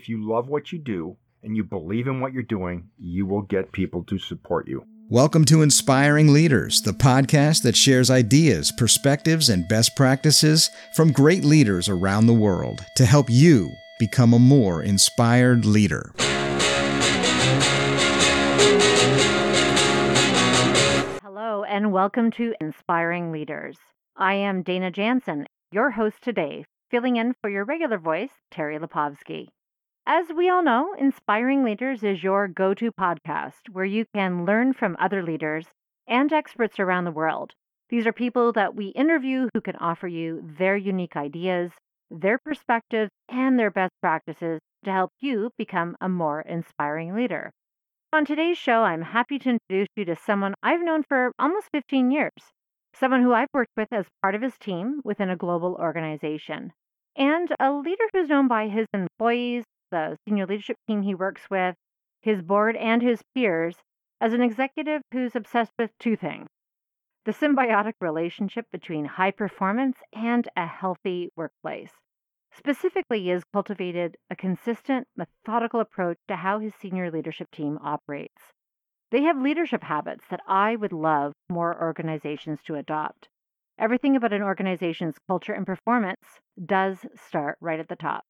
If you love what you do and you believe in what you're doing, you will get people to support you. Welcome to Inspiring Leaders, the podcast that shares ideas, perspectives, and best practices from great leaders around the world to help you become a more inspired leader. Hello, and welcome to Inspiring Leaders. I am Dana Jansen, your host today, filling in for your regular voice, Terry Lipovski. As we all know, Inspiring Leaders is your go to podcast where you can learn from other leaders and experts around the world. These are people that we interview who can offer you their unique ideas, their perspectives, and their best practices to help you become a more inspiring leader. On today's show, I'm happy to introduce you to someone I've known for almost 15 years, someone who I've worked with as part of his team within a global organization, and a leader who's known by his employees, the senior leadership team he works with, his board, and his peers as an executive who's obsessed with two things the symbiotic relationship between high performance and a healthy workplace. Specifically, he has cultivated a consistent, methodical approach to how his senior leadership team operates. They have leadership habits that I would love more organizations to adopt. Everything about an organization's culture and performance does start right at the top.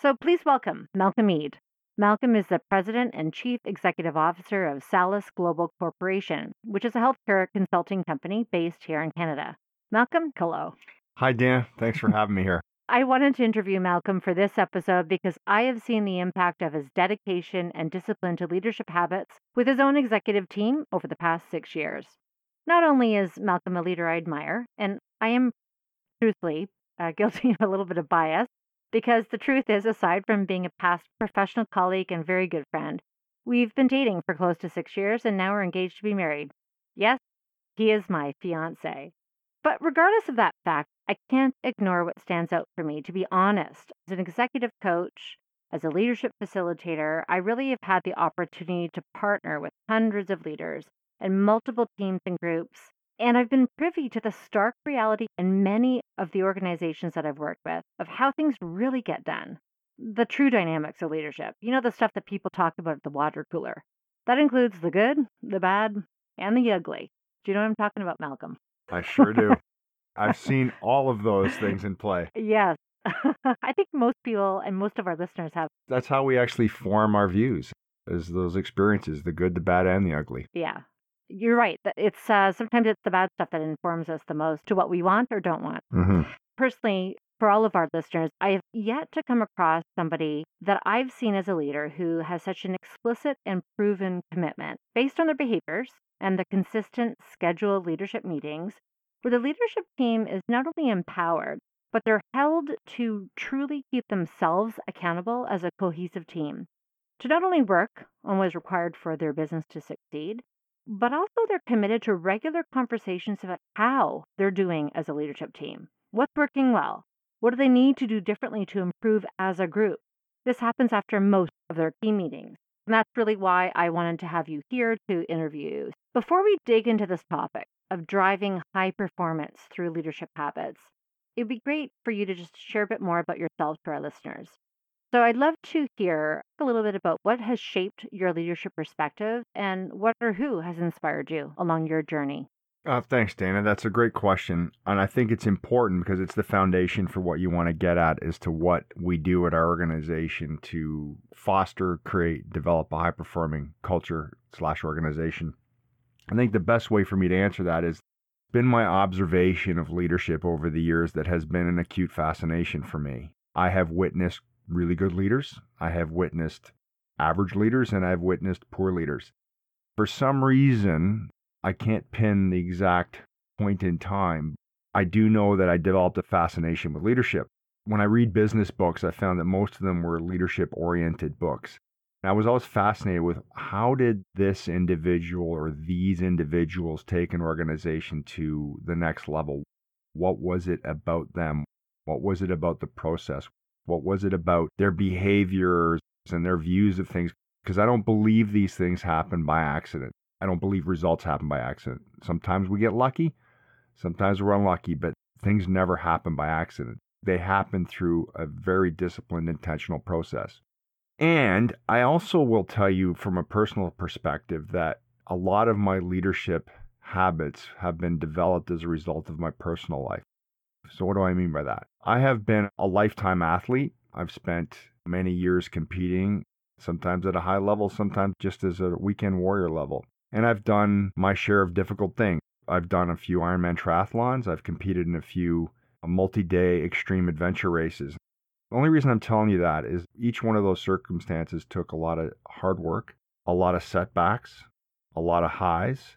So please welcome Malcolm Eade. Malcolm is the president and chief executive officer of Salus Global Corporation, which is a healthcare consulting company based here in Canada. Malcolm, hello. Hi, Dan. Thanks for having me here. I wanted to interview Malcolm for this episode because I have seen the impact of his dedication and discipline to leadership habits with his own executive team over the past six years. Not only is Malcolm a leader I admire, and I am truthfully uh, guilty of a little bit of bias, because the truth is, aside from being a past professional colleague and very good friend, we've been dating for close to six years and now we're engaged to be married. Yes, he is my fiance. But regardless of that fact, I can't ignore what stands out for me, to be honest. As an executive coach, as a leadership facilitator, I really have had the opportunity to partner with hundreds of leaders and multiple teams and groups and I've been privy to the stark reality in many of the organizations that I've worked with of how things really get done. The true dynamics of leadership. You know, the stuff that people talk about at the water cooler. That includes the good, the bad, and the ugly. Do you know what I'm talking about, Malcolm? I sure do. I've seen all of those things in play. Yes. I think most people and most of our listeners have. That's how we actually form our views, is those experiences, the good, the bad, and the ugly. Yeah you're right. It's uh, sometimes it's the bad stuff that informs us the most to what we want or don't want. Mm-hmm. Personally, for all of our listeners, I have yet to come across somebody that I've seen as a leader who has such an explicit and proven commitment based on their behaviors and the consistent scheduled leadership meetings where the leadership team is not only empowered, but they're held to truly keep themselves accountable as a cohesive team. To not only work on what is required for their business to succeed, but also they're committed to regular conversations about how they're doing as a leadership team. What's working well? What do they need to do differently to improve as a group? This happens after most of their team meetings. And that's really why I wanted to have you here to interview. Before we dig into this topic of driving high performance through leadership habits, it'd be great for you to just share a bit more about yourself to our listeners. So I'd love to hear a little bit about what has shaped your leadership perspective and what or who has inspired you along your journey. Uh, thanks, Dana. That's a great question. And I think it's important because it's the foundation for what you want to get at as to what we do at our organization to foster, create, develop a high performing culture slash organization. I think the best way for me to answer that is been my observation of leadership over the years that has been an acute fascination for me. I have witnessed really good leaders. I have witnessed average leaders and I've witnessed poor leaders. For some reason, I can't pin the exact point in time. I do know that I developed a fascination with leadership. When I read business books, I found that most of them were leadership oriented books. And I was always fascinated with how did this individual or these individuals take an organization to the next level? What was it about them? What was it about the process? What was it about their behaviors and their views of things? Because I don't believe these things happen by accident. I don't believe results happen by accident. Sometimes we get lucky, sometimes we're unlucky, but things never happen by accident. They happen through a very disciplined, intentional process. And I also will tell you from a personal perspective that a lot of my leadership habits have been developed as a result of my personal life. So, what do I mean by that? I have been a lifetime athlete. I've spent many years competing, sometimes at a high level, sometimes just as a weekend warrior level. And I've done my share of difficult things. I've done a few Ironman triathlons, I've competed in a few multi day extreme adventure races. The only reason I'm telling you that is each one of those circumstances took a lot of hard work, a lot of setbacks, a lot of highs,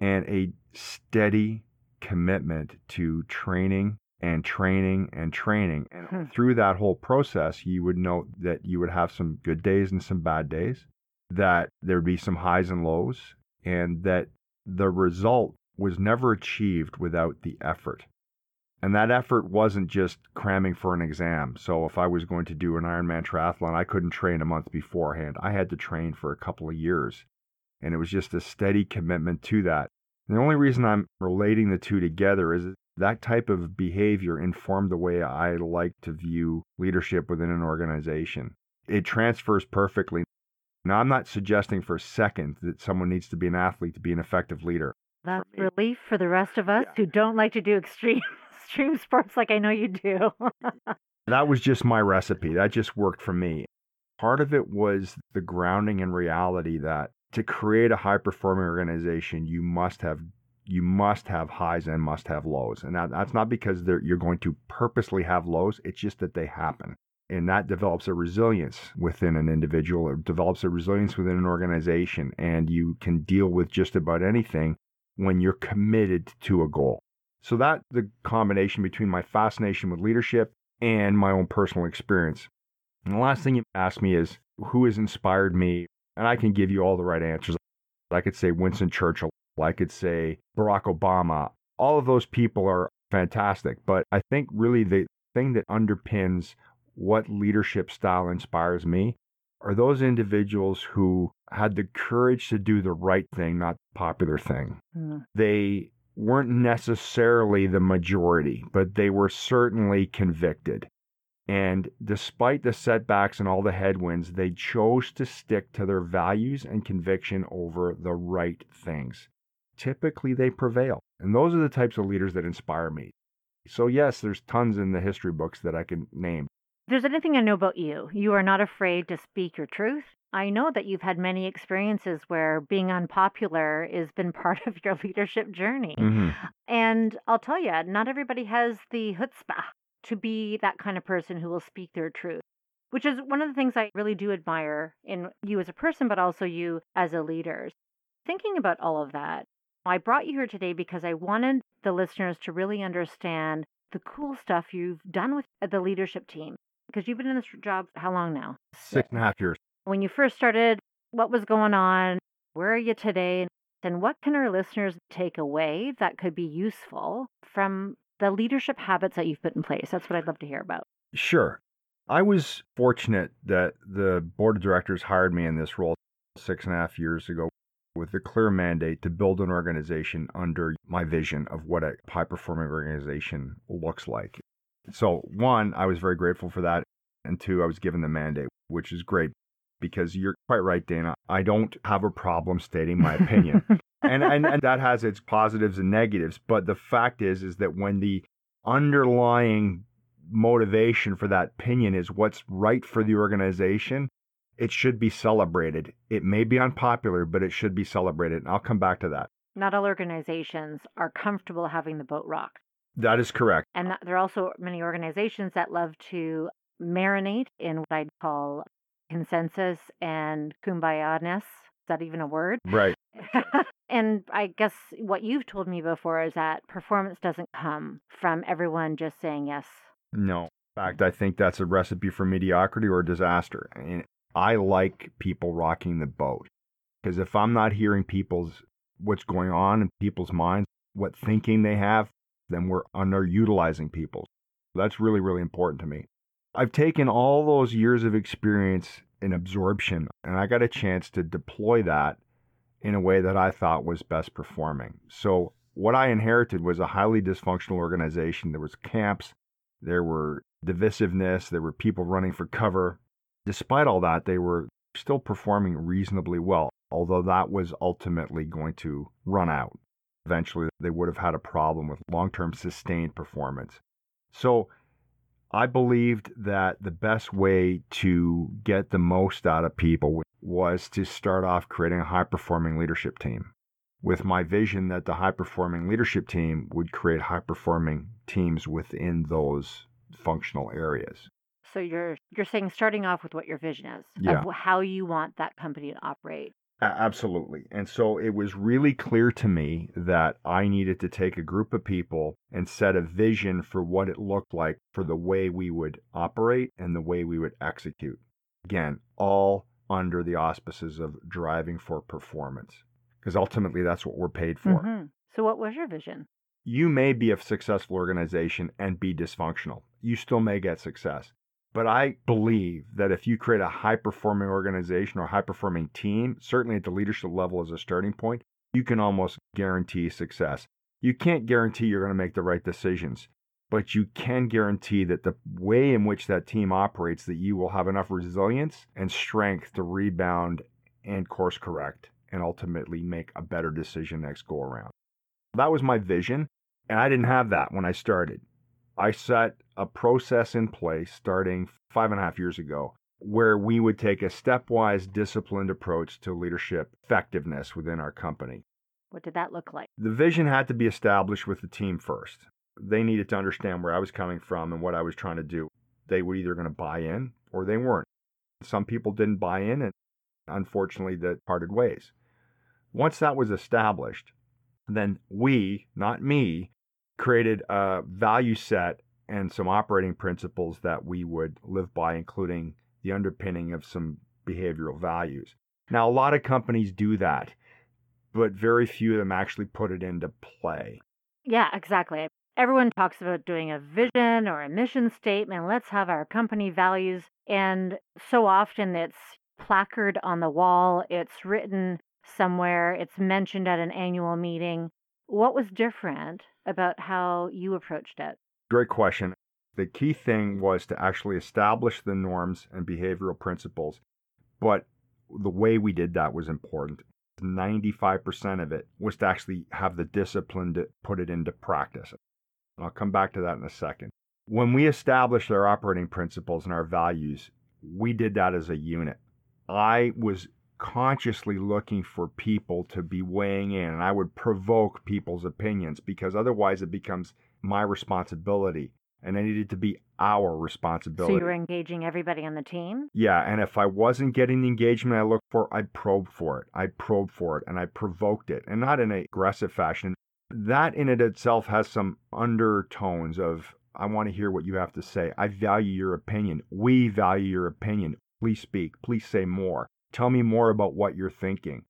and a steady commitment to training and training and training. And Hmm. through that whole process, you would note that you would have some good days and some bad days, that there would be some highs and lows, and that the result was never achieved without the effort. And that effort wasn't just cramming for an exam. So if I was going to do an Ironman triathlon, I couldn't train a month beforehand. I had to train for a couple of years. And it was just a steady commitment to that. The only reason I'm relating the two together is that type of behavior informed the way I like to view leadership within an organization. It transfers perfectly. Now, I'm not suggesting for a second that someone needs to be an athlete to be an effective leader. That's me. relief for the rest of us Yeah. who don't like to do extreme extreme sports like I know you do. That was just my recipe. That just worked for me. Part of it was the grounding in reality that to create a high performing organization, you must have you must have highs and must have lows. And that, that's not because you're going to purposely have lows, it's just that they happen. And that develops a resilience within an individual, it develops a resilience within an organization, and you can deal with just about anything when you're committed to a goal. So that the combination between my fascination with leadership and my own personal experience. And the last thing you asked me is who has inspired me? And I can give you all the right answers. I could say Winston Churchill. I could say Barack Obama. All of those people are fantastic. But I think really the thing that underpins what leadership style inspires me are those individuals who had the courage to do the right thing, not the popular thing Hmm. they weren't necessarily the majority, but they were certainly convicted. And despite the setbacks and all the headwinds, they chose to stick to their values and conviction over the right things. Typically, they prevail. And those are the types of leaders that inspire me. So, yes, there's tons in the history books that I can name. If there's anything I know about you, you are not afraid to speak your truth. I know that you've had many experiences where being unpopular has been part of your leadership journey. Mm-hmm. And I'll tell you, not everybody has the chutzpah to be that kind of person who will speak their truth, which is one of the things I really do admire in you as a person, but also you as a leader. Thinking about all of that, I brought you here today because I wanted the listeners to really understand the cool stuff you've done with uh, the leadership team. Because you've been in this job how long now? Six and a half years. When you first started, what was going on? Where are you today? And what can our listeners take away that could be useful from the leadership habits that you've put in place? That's what I'd love to hear about. Sure. I was fortunate that the board of directors hired me in this role six and a half years ago with a clear mandate to build an organization under my vision of what a high performing organization looks like. So, one, I was very grateful for that. And two, I was given the mandate, which is great because you're quite right, Dana. I don't have a problem stating my opinion. and, and and that has its positives and negatives. But the fact is, is that when the underlying motivation for that opinion is what's right for the organization, it should be celebrated. It may be unpopular, but it should be celebrated. And I'll come back to that. Not all organizations are comfortable having the boat rock. That is correct. And that- there are also many organizations that love to marinate in what I'd call consensus and kumbaya-ness. Is that even a word? Right. and I guess what you've told me before is that performance doesn't come from everyone just saying yes. No. In fact, I think that's a recipe for mediocrity or disaster. And I like people rocking the boat because if I'm not hearing people's what's going on in people's minds, what thinking they have, then we're underutilizing people. That's really, really important to me. I've taken all those years of experience in absorption and I got a chance to deploy that in a way that I thought was best performing. So, what I inherited was a highly dysfunctional organization. There was camps, there were divisiveness, there were people running for cover. Despite all that, they were still performing reasonably well, although that was ultimately going to run out. Eventually, they would have had a problem with long term sustained performance. So, I believed that the best way to get the most out of people was to start off creating a high performing leadership team with my vision that the high performing leadership team would create high performing teams within those functional areas. So you're you're saying starting off with what your vision is Yeah. of how you want that company to operate. Absolutely. And so it was really clear to me that I needed to take a group of people and set a vision for what it looked like for the way we would operate and the way we would execute. Again, all under the auspices of driving for performance, because ultimately that's what we're paid for. Mhm. So what was your vision? You may be a successful organization and be dysfunctional. You still may get success. But I believe that if you create a high performing organization or high performing team, certainly at the leadership level as a starting point, you can almost guarantee success. You can't guarantee you're going to make the right decisions, but you can guarantee that the way in which that team operates that you will have enough resilience and strength to rebound and course correct and ultimately make a better decision next go around. That was my vision, and I didn't have that when I started. I set a process in place starting five and a half years ago where we would take a stepwise, disciplined approach to leadership effectiveness within our company. What did that look like? The vision had to be established with the team first. They needed to understand where I was coming from and what I was trying to do. They were either going to buy in or they weren't. Some people didn't buy in, and unfortunately, they parted ways. Once that was established, then we, not me, created a value set and some operating principles that we would live by, including the underpinning of some behavioral values. Now, a lot of companies do that, but very few of them actually put it into play. Yeah, exactly. Everyone talks about doing a vision or a mission statement. Let's have our company values. And so often it's placard on the wall, it's written somewhere, it's mentioned at an annual meeting. What was different about how you approached it? Great question. The key thing was to actually establish the norms and behavioral principles, but the way we did that was important. 95% of it was to actually have the discipline to put it into practice. And I'll come back to that in a second. When we established our operating principles and our values, we did that as a unit. I was consciously looking for people to be weighing in, and I would provoke people's opinions because otherwise it becomes my responsibility and it needed to be our responsibility. So you were engaging everybody on the team? Yeah, and if I wasn't getting the engagement I looked for, I'd probe for it. I'd probe for it and I provoked it, and not in an aggressive fashion. That in it itself has some undertones of I want to hear what you have to say. I value your opinion. We value your opinion. Please speak. Please say more. Tell me more about what you're thinking.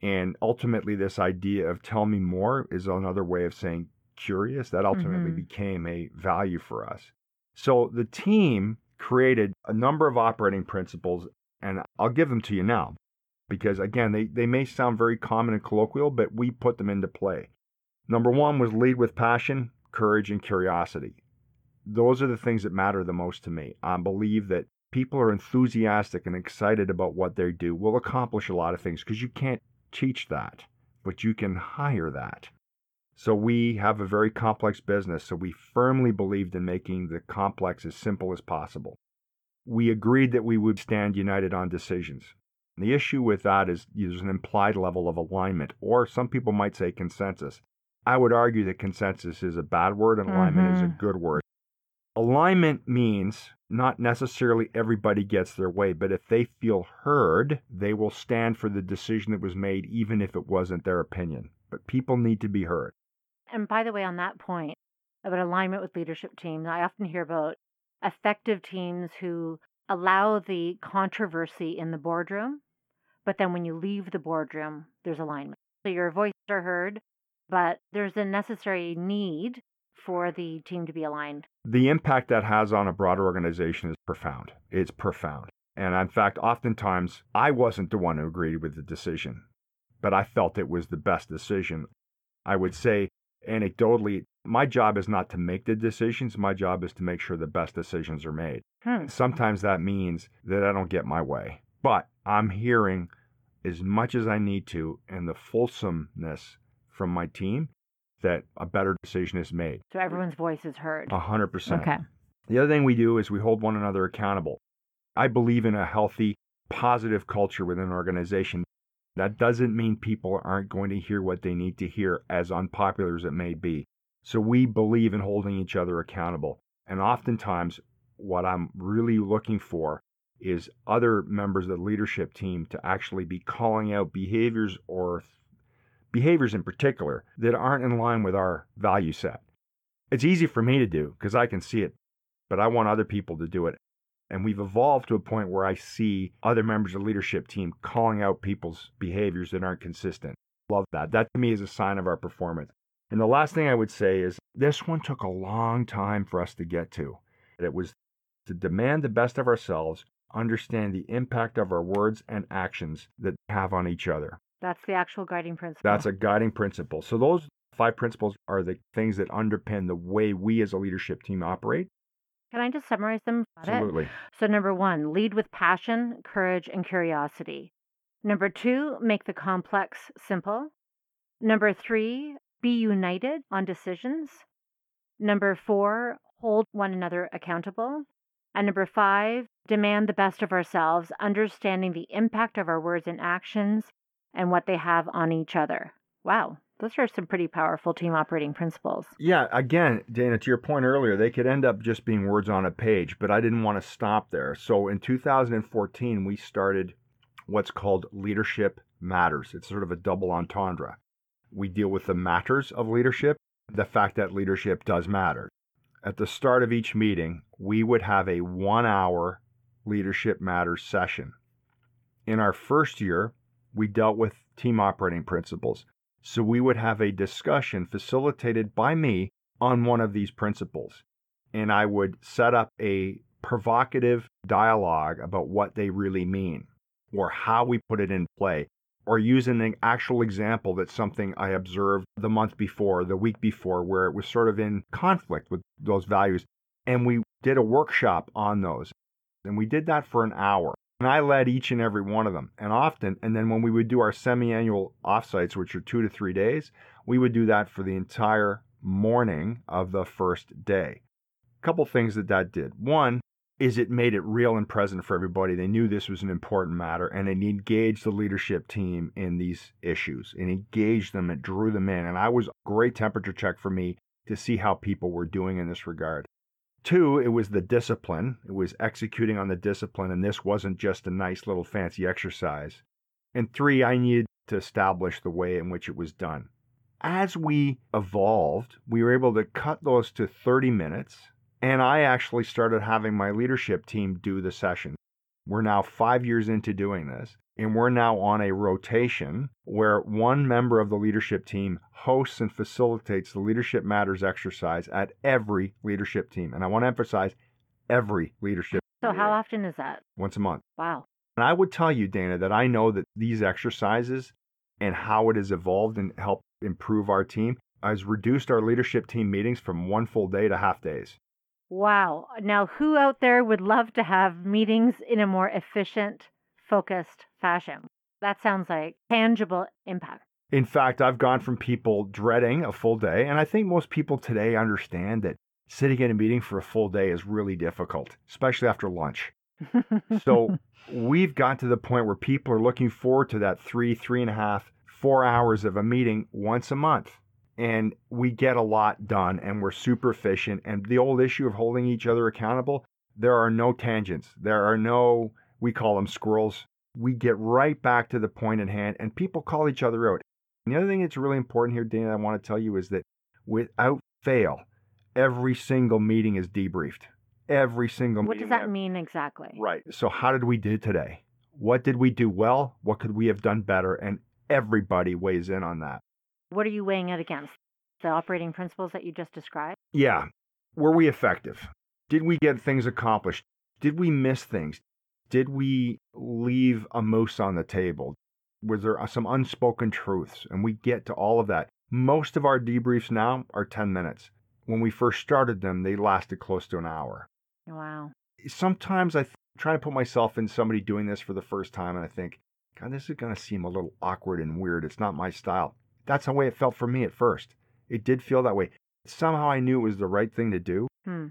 And ultimately, this idea of tell me more is another way of saying curious. That ultimately Mhm. became a value for us. So the team created a number of operating principles, and I'll give them to you now because, again, they, they may sound very common and colloquial, but we put them into play. Number one was lead with passion, courage, and curiosity. Those are the things that matter the most to me. I believe that people are enthusiastic and excited about what they do will accomplish a lot of things because you can't teach that, but you can hire that. So we have a very complex business, so we firmly believed in making the complex as simple as possible. We agreed that we would stand united on decisions. And The issue with that is there's an implied level of alignment, or some people might say consensus. I would argue that consensus is a bad word and alignment is a Mhm. good word. Alignment means not necessarily everybody gets their way, but if they feel heard, they will stand for the decision that was made, even if it wasn't their opinion. But people need to be heard. And by the way, on that point about alignment with leadership teams, I often hear about effective teams who allow the controversy in the boardroom, but then when you leave the boardroom, there's alignment. So your voices are heard, but there's a necessary need for the team to be aligned. The impact that has on a broader organization is profound. It's profound. And in fact, oftentimes I wasn't the one who agreed with the decision, but I felt it was the best decision. I would say anecdotally, my job is not to make the decisions. My job is to make sure the best decisions are made. Hmm. Sometimes that means that I don't get my way, but I'm hearing as much as I need to and the fulsomeness from my team that a better decision is made. So everyone's voice is heard. A hundred percent. Okay. The other thing we do is we hold one another accountable. I believe in a healthy, positive culture within an organization. That doesn't mean people aren't going to hear what they need to hear, as unpopular as it may be. So we believe in holding each other accountable. And oftentimes, what I'm really looking for is other members of the leadership team to actually be calling out behaviors or behaviors in particular that aren't in line with our value set. It's easy for me to do because I can see it, but I want other people to do it. And we've evolved to a point where I see other members of the leadership team calling out people's behaviors that aren't consistent. Love that. That to me is a sign of our performance. And the last thing I would say is this one took a long time for us to get to. It was to demand the best of ourselves, understand the impact of our words and actions that have on each other. That's the actual guiding principle. That's a guiding principle. So those five principles are the things that underpin the way we as a leadership team operate. Can I just summarize them? It? Absolutely. So, number one, lead with passion, courage, and curiosity. Number two, make the complex simple. Number three, be united on decisions. Number four, hold one another accountable. And number five, demand the best of ourselves, understanding the impact of our words and actions and what they have on each other. Wow, those are some pretty powerful team operating principles. Yeah, again, Dana, to your point earlier, they could end up just being words on a page, but I didn't want to stop there. So in 2014, we started what's called Leadership Matters. It's sort of a double entendre. We deal with the matters of leadership, the fact that leadership does matter. At the start of each meeting, we would have a one hour Leadership Matters session. In our first year, we dealt with team operating principles. So we would have a discussion facilitated by me on one of these principles. And I would set up a provocative dialogue about what they really mean or how we put it in play or use an actual example that's something I observed the month before, the week before, where it was sort of in conflict with those values. And we did a workshop on those. And we did that for an hour. And I led each and every one of them. And often, and then when we would do our semi annual offsites, which are two to three days, we would do that for the entire morning of the first day. A couple things that that did. One is it made it real and present for everybody. They knew this was an important matter and it engaged the leadership team in these issues and engaged them. It drew them in. And I was a great temperature check for me to see how people were doing in this regard. Two, it was the discipline. It was executing on the discipline, and this wasn't just a nice little fancy exercise. And three, I needed to establish the way in which it was done. As we evolved, we were able to cut those to 30 minutes, and I actually started having my leadership team do the session. We're now five years into doing this, and we're now on a rotation where one member of the leadership team hosts and facilitates the Leadership Matters exercise at every leadership team. And I want to emphasize every leadership. So, how often is that? Once a month. Wow. And I would tell you, Dana, that I know that these exercises and how it has evolved and helped improve our team has reduced our leadership team meetings from one full day to half days. Wow. Now, who out there would love to have meetings in a more efficient, focused fashion? That sounds like tangible impact. In fact, I've gone from people dreading a full day, and I think most people today understand that sitting in a meeting for a full day is really difficult, especially after lunch. so we've got to the point where people are looking forward to that three, three and a half, four hours of a meeting once a month. And we get a lot done and we're super efficient. And the old issue of holding each other accountable, there are no tangents. There are no, we call them squirrels. We get right back to the point at hand and people call each other out. And the other thing that's really important here, Dana, I want to tell you is that without fail, every single meeting is debriefed. Every single what meeting. does that mean exactly? Right. So, how did we do today? What did we do well? What could we have done better? And everybody weighs in on that. What are you weighing it against? The operating principles that you just described? Yeah. Were we effective? Did we get things accomplished? Did we miss things? Did we leave a moose on the table? Was there some unspoken truths? And we get to all of that. Most of our debriefs now are 10 minutes. When we first started them, they lasted close to an hour. Wow. Sometimes I th- try to put myself in somebody doing this for the first time and I think, God, this is going to seem a little awkward and weird. It's not my style. That's the way it felt for me at first. It did feel that way. Somehow I knew it was the right thing to do. Hmm.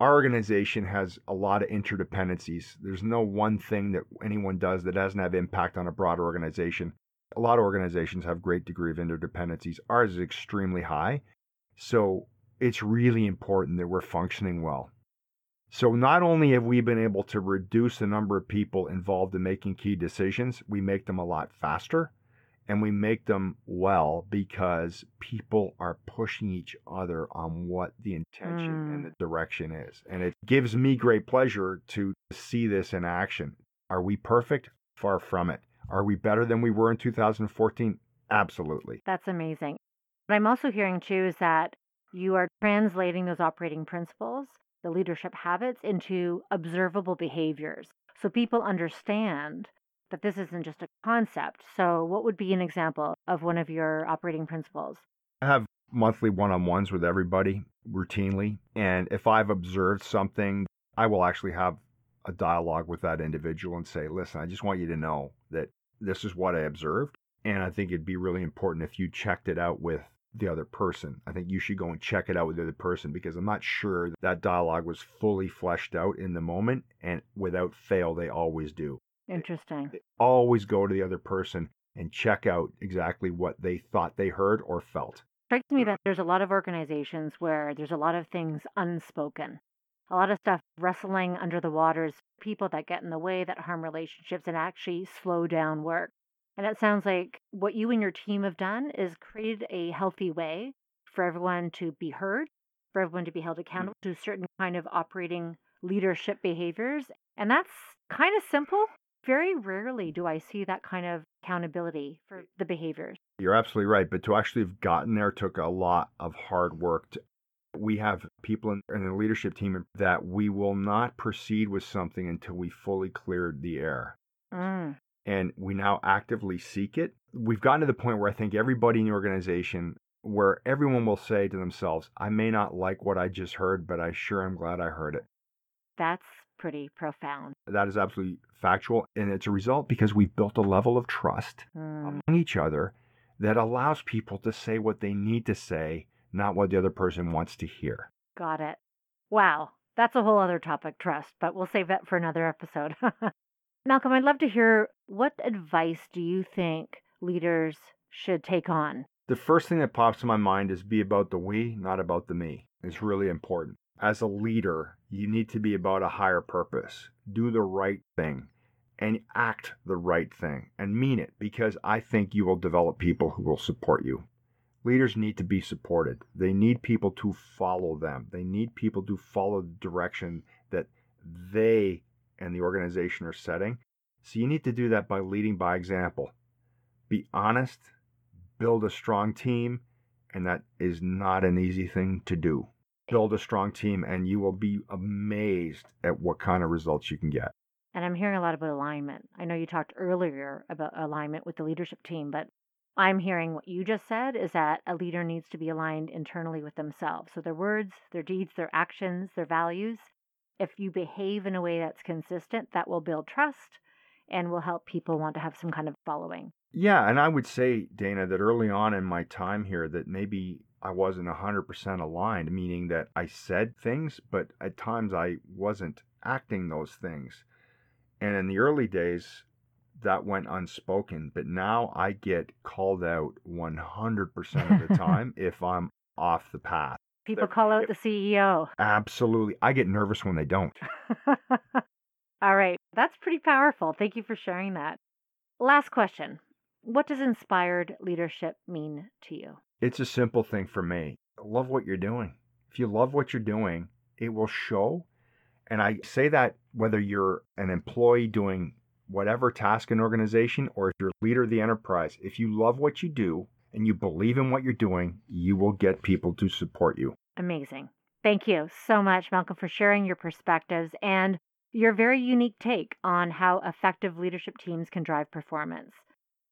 Our organization has a lot of interdependencies. There's no one thing that anyone does that doesn't have impact on a broader organization. A lot of organizations have great degree of interdependencies. Ours is extremely high. So it's really important that we're functioning well. So not only have we been able to reduce the number of people involved in making key decisions, we make them a lot faster and we make them well because people are pushing each other on what the intention Mm. and the direction is. And it gives me great pleasure to see this in action. Are we perfect? Far from it. Are we better than we were in 2014? Absolutely. That's amazing. What I'm also hearing too is that you are translating those operating principles, the leadership habits, into observable behaviors. So people understand that this isn't just a concept. So, what would be an example of one of your operating principles? I have monthly one on ones with everybody routinely. And if I've observed something, I will actually have a dialogue with that individual and say, listen, I just want you to know that this is what I observed. And I think it'd be really important if you checked it out with the other person. I think you should go and check it out with the other person because I'm not sure that dialogue was fully fleshed out in the moment. And without fail, they always do. Interesting. They always go to the other person and check out exactly what they thought they heard or felt. strikes me that mm-hmm. there's a lot of organizations where there's a lot of things unspoken, a lot of stuff wrestling under the waters, people that get in the way that harm relationships and actually slow down work. And it sounds like what you and your team have done is created a healthy way for everyone to be heard, for everyone to be held mm. accountable to certain kind of operating leadership behaviors. And that's kind of simple. Very rarely do I see that kind of accountability for the behaviors. You're absolutely right. But to actually have gotten there took a lot of hard work. To, we have people in, in the leadership team that we will not proceed with something until we fully cleared the air. Mm. And we now actively seek it. We've gotten to the point where I think everybody in the organization, where everyone will say to themselves, I may not like what I just heard, but I sure am glad I heard it. That's pretty profound. That is absolutely factual. And it's a result because we've built a level of trust Mm. among each other that allows people to say what they need to say, not what the other person wants to hear. Got it. Wow. That's a whole other topic, trust, but we'll save that for another episode. Malcolm, I'd love to hear what advice do you think leaders should take on? The first thing that pops in my mind is be about the we, not about the me. It's really important. As a leader, you need to be about a higher purpose. Do the right thing and act the right thing and mean it because I think you will develop people who will support you. Leaders need to be supported. They need people to follow them. They need people to follow the direction that they and the organization are setting. So you need to do that by leading by example. Be honest, build a strong team, and that is not an easy thing to do. Build a strong team, and you will be amazed at what kind of results you can get. And I'm hearing a lot about alignment. I know you talked earlier about alignment with the leadership team, but I'm hearing what you just said is that a leader needs to be aligned internally with themselves. So their words, their deeds, their actions, their values. If you behave in a way that's consistent, that will build trust and will help people want to have some kind of following. Yeah, and I would say, Dana, that early on in my time here, that maybe I wasn't 100% aligned, meaning that I said things, but at times I wasn't acting those things. And in the early days, that went unspoken, but now I get called out 100% of the time if I'm off the path. People call out the CEO. Absolutely. I get nervous when they don't. All right. That's pretty powerful. Thank you for sharing that. Last question What does inspired leadership mean to you? It's a simple thing for me. Love what you're doing. If you love what you're doing, it will show. And I say that whether you're an employee doing whatever task in organization or if you're leader of the enterprise, if you love what you do and you believe in what you're doing, you will get people to support you. Amazing. Thank you so much, Malcolm, for sharing your perspectives and your very unique take on how effective leadership teams can drive performance.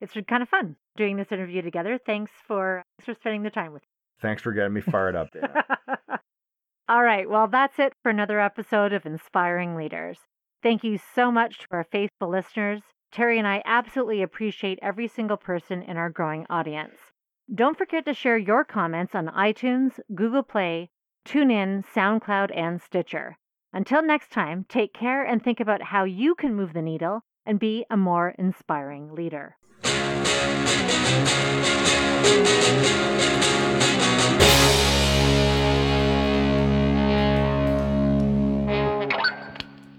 It's been kind of fun doing this interview together. Thanks for thanks for spending the time with me. Thanks for getting me fired up. All right, well, that's it for another episode of Inspiring Leaders. Thank you so much to our faithful listeners. Terry and I absolutely appreciate every single person in our growing audience. Don't forget to share your comments on iTunes, Google Play, TuneIn, SoundCloud, and Stitcher. Until next time, take care and think about how you can move the needle and be a more inspiring leader. Música